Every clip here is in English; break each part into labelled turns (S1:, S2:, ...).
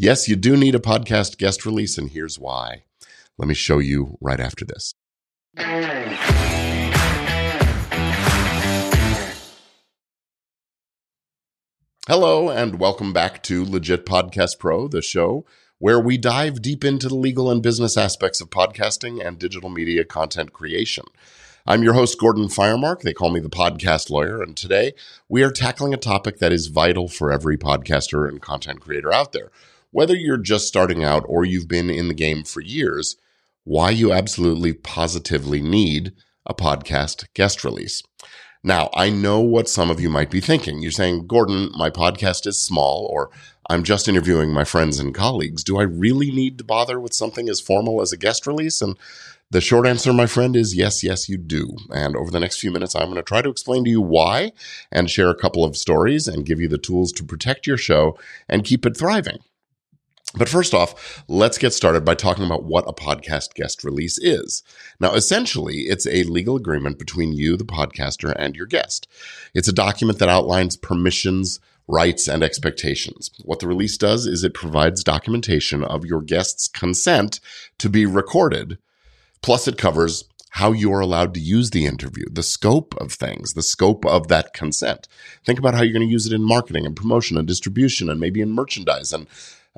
S1: Yes, you do need a podcast guest release, and here's why. Let me show you right after this. Hello, and welcome back to Legit Podcast Pro, the show where we dive deep into the legal and business aspects of podcasting and digital media content creation. I'm your host, Gordon Firemark. They call me the podcast lawyer. And today we are tackling a topic that is vital for every podcaster and content creator out there. Whether you're just starting out or you've been in the game for years, why you absolutely positively need a podcast guest release. Now, I know what some of you might be thinking. You're saying, Gordon, my podcast is small, or I'm just interviewing my friends and colleagues. Do I really need to bother with something as formal as a guest release? And the short answer, my friend, is yes, yes, you do. And over the next few minutes, I'm going to try to explain to you why and share a couple of stories and give you the tools to protect your show and keep it thriving. But first off, let's get started by talking about what a podcast guest release is. Now, essentially, it's a legal agreement between you, the podcaster, and your guest. It's a document that outlines permissions, rights, and expectations. What the release does is it provides documentation of your guest's consent to be recorded Plus, it covers how you're allowed to use the interview, the scope of things, the scope of that consent. Think about how you're going to use it in marketing and promotion and distribution and maybe in merchandise and,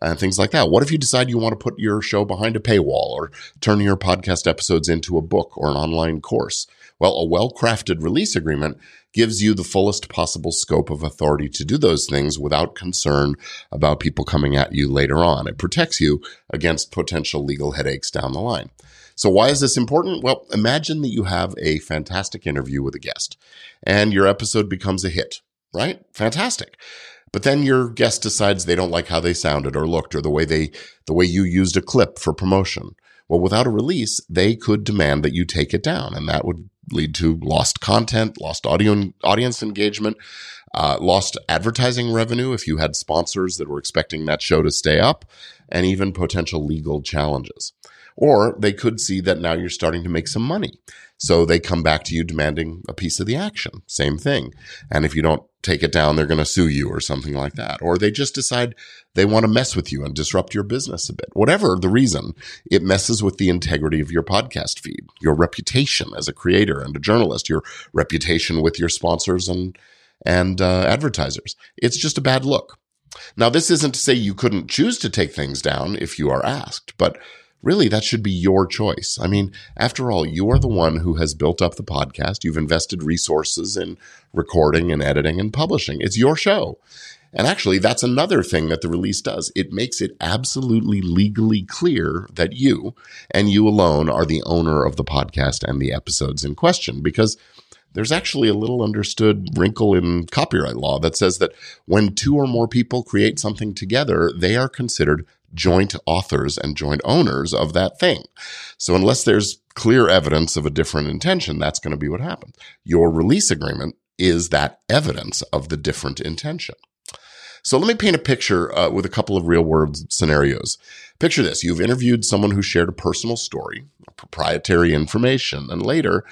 S1: and things like that. What if you decide you want to put your show behind a paywall or turn your podcast episodes into a book or an online course? Well, a well crafted release agreement gives you the fullest possible scope of authority to do those things without concern about people coming at you later on. It protects you against potential legal headaches down the line. So why is this important? Well, imagine that you have a fantastic interview with a guest and your episode becomes a hit, right? Fantastic. But then your guest decides they don't like how they sounded or looked or the way they, the way you used a clip for promotion. Well, without a release, they could demand that you take it down and that would lead to lost content, lost audio audience engagement, uh, lost advertising revenue if you had sponsors that were expecting that show to stay up, and even potential legal challenges. Or they could see that now you're starting to make some money. So they come back to you demanding a piece of the action. Same thing. And if you don't take it down, they're going to sue you or something like that. Or they just decide they want to mess with you and disrupt your business a bit. Whatever the reason, it messes with the integrity of your podcast feed, your reputation as a creator and a journalist, your reputation with your sponsors and, and uh, advertisers. It's just a bad look. Now, this isn't to say you couldn't choose to take things down if you are asked, but really that should be your choice. I mean, after all, you are the one who has built up the podcast. You've invested resources in recording and editing and publishing. It's your show. And actually, that's another thing that the release does. It makes it absolutely legally clear that you and you alone are the owner of the podcast and the episodes in question because there's actually a little understood wrinkle in copyright law that says that when two or more people create something together, they are considered joint authors and joint owners of that thing. So unless there's clear evidence of a different intention, that's going to be what happens. Your release agreement is that evidence of the different intention. So let me paint a picture uh, with a couple of real world scenarios. Picture this. You've interviewed someone who shared a personal story, proprietary information, and later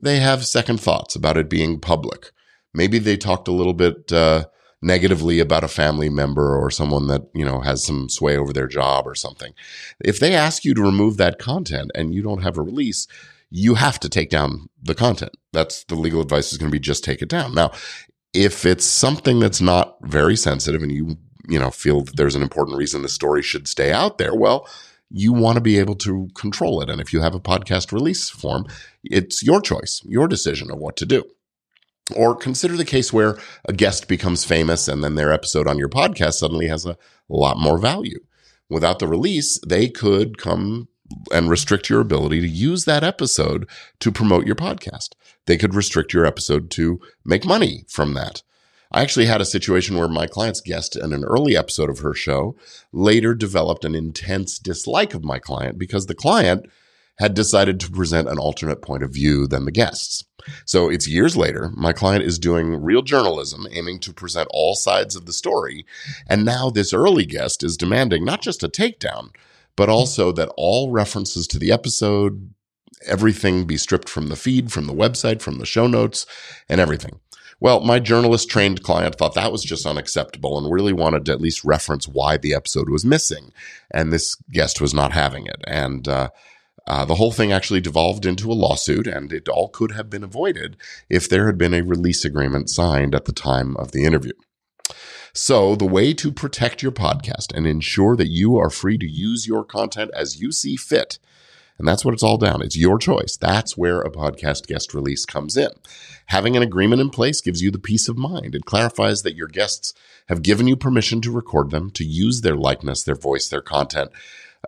S1: they have second thoughts about it being public. Maybe they talked a little bit, uh, negatively about a family member or someone that, you know, has some sway over their job or something. If they ask you to remove that content and you don't have a release, you have to take down the content. That's the legal advice is going to be just take it down. Now, if it's something that's not very sensitive and you, you know, feel that there's an important reason the story should stay out there, well, you want to be able to control it. And if you have a podcast release form, it's your choice, your decision of what to do. Or consider the case where a guest becomes famous and then their episode on your podcast suddenly has a lot more value. Without the release, they could come and restrict your ability to use that episode to promote your podcast. They could restrict your episode to make money from that. I actually had a situation where my client's guest in an early episode of her show later developed an intense dislike of my client because the client had decided to present an alternate point of view than the guests. So it's years later. My client is doing real journalism, aiming to present all sides of the story. And now this early guest is demanding not just a takedown, but also that all references to the episode, everything be stripped from the feed, from the website, from the show notes, and everything. Well, my journalist trained client thought that was just unacceptable and really wanted to at least reference why the episode was missing. And this guest was not having it. And, uh, uh, the whole thing actually devolved into a lawsuit, and it all could have been avoided if there had been a release agreement signed at the time of the interview. So, the way to protect your podcast and ensure that you are free to use your content as you see fit and that's what it's all down. It's your choice. That's where a podcast guest release comes in. Having an agreement in place gives you the peace of mind. It clarifies that your guests have given you permission to record them, to use their likeness, their voice, their content,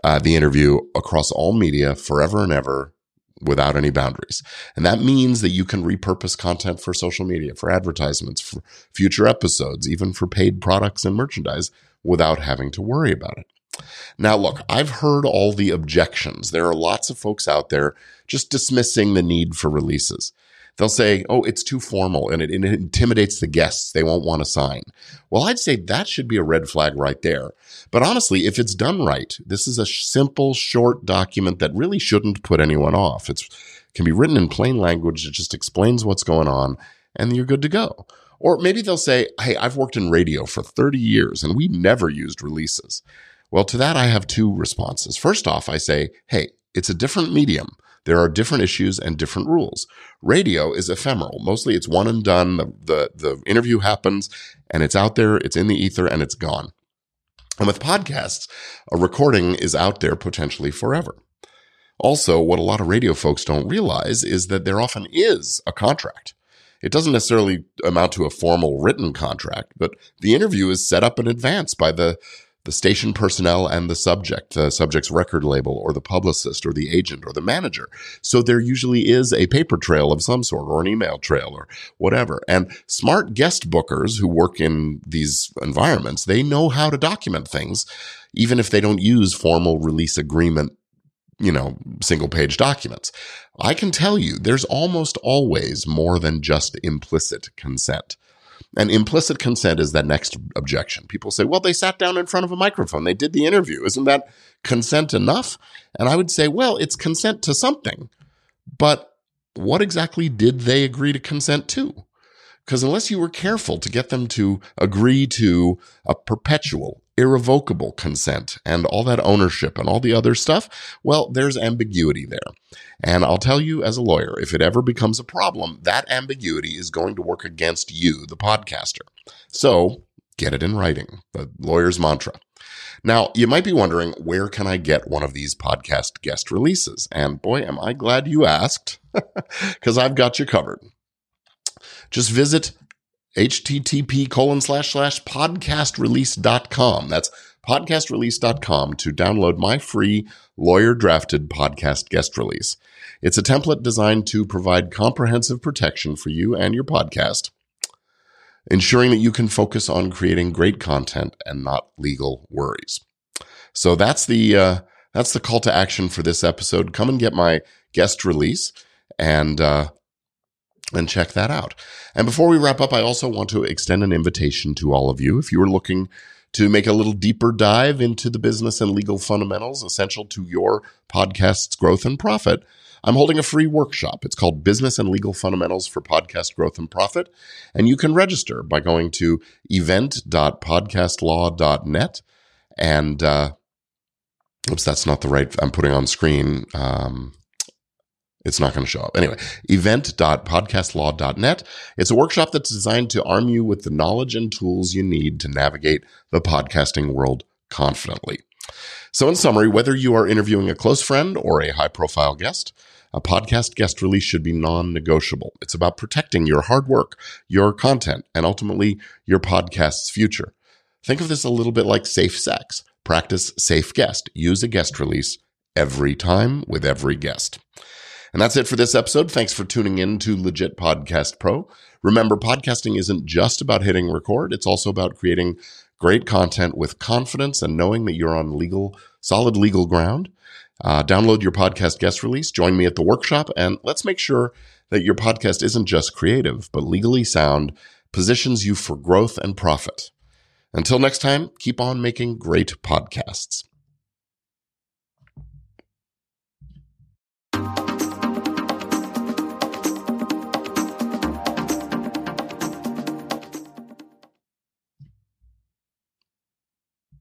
S1: uh, the interview across all media forever and ever without any boundaries. And that means that you can repurpose content for social media, for advertisements, for future episodes, even for paid products and merchandise without having to worry about it. Now, look, I've heard all the objections. There are lots of folks out there just dismissing the need for releases. They'll say, oh, it's too formal and it, it intimidates the guests. They won't want to sign. Well, I'd say that should be a red flag right there. But honestly, if it's done right, this is a simple, short document that really shouldn't put anyone off. It can be written in plain language. It just explains what's going on and you're good to go. Or maybe they'll say, Hey, I've worked in radio for 30 years and we never used releases. Well, to that, I have two responses. First off, I say, hey, it's a different medium. There are different issues and different rules. Radio is ephemeral. Mostly it's one and done. The, the, the interview happens and it's out there, it's in the ether and it's gone. And with podcasts, a recording is out there potentially forever. Also, what a lot of radio folks don't realize is that there often is a contract. It doesn't necessarily amount to a formal written contract, but the interview is set up in advance by the the station personnel and the subject, the subject's record label or the publicist or the agent or the manager. So there usually is a paper trail of some sort or an email trail or whatever. And smart guest bookers who work in these environments, they know how to document things, even if they don't use formal release agreement you know, single page documents. I can tell you there's almost always more than just implicit consent. And implicit consent is that next objection. People say, well, they sat down in front of a microphone. They did the interview. Isn't that consent enough? And I would say, well, it's consent to something. But what exactly did they agree to consent to? Because unless you were careful to get them to agree to a perpetual, irrevocable consent and all that ownership and all the other stuff, well, there's ambiguity there. And I'll tell you as a lawyer, if it ever becomes a problem, that ambiguity is going to work against you, the podcaster. So get it in writing, the lawyer's mantra. Now, you might be wondering, where can I get one of these podcast guest releases? And boy, am I glad you asked, because I've got you covered. Just visit http colon slash slash podcastrelease.com. That's podcastrelease.com to download my free lawyer drafted podcast guest release. It's a template designed to provide comprehensive protection for you and your podcast, ensuring that you can focus on creating great content and not legal worries. So that's the, uh, that's the call to action for this episode. Come and get my guest release and, uh, and check that out. And before we wrap up, I also want to extend an invitation to all of you. If you are looking to make a little deeper dive into the business and legal fundamentals essential to your podcast's growth and profit, I'm holding a free workshop. It's called Business and Legal Fundamentals for Podcast Growth and Profit. And you can register by going to event.podcastlaw.net. And, uh, oops, that's not the right, I'm putting on screen. Um, it's not going to show up. Anyway, event.podcastlaw.net. It's a workshop that's designed to arm you with the knowledge and tools you need to navigate the podcasting world confidently. So, in summary, whether you are interviewing a close friend or a high profile guest, a podcast guest release should be non negotiable. It's about protecting your hard work, your content, and ultimately your podcast's future. Think of this a little bit like safe sex. Practice safe guest. Use a guest release every time with every guest. And that's it for this episode. Thanks for tuning in to Legit Podcast Pro. Remember, podcasting isn't just about hitting record, it's also about creating great content with confidence and knowing that you're on legal, solid legal ground. Uh, download your podcast guest release, join me at the workshop, and let's make sure that your podcast isn't just creative, but legally sound, positions you for growth and profit. Until next time, keep on making great podcasts.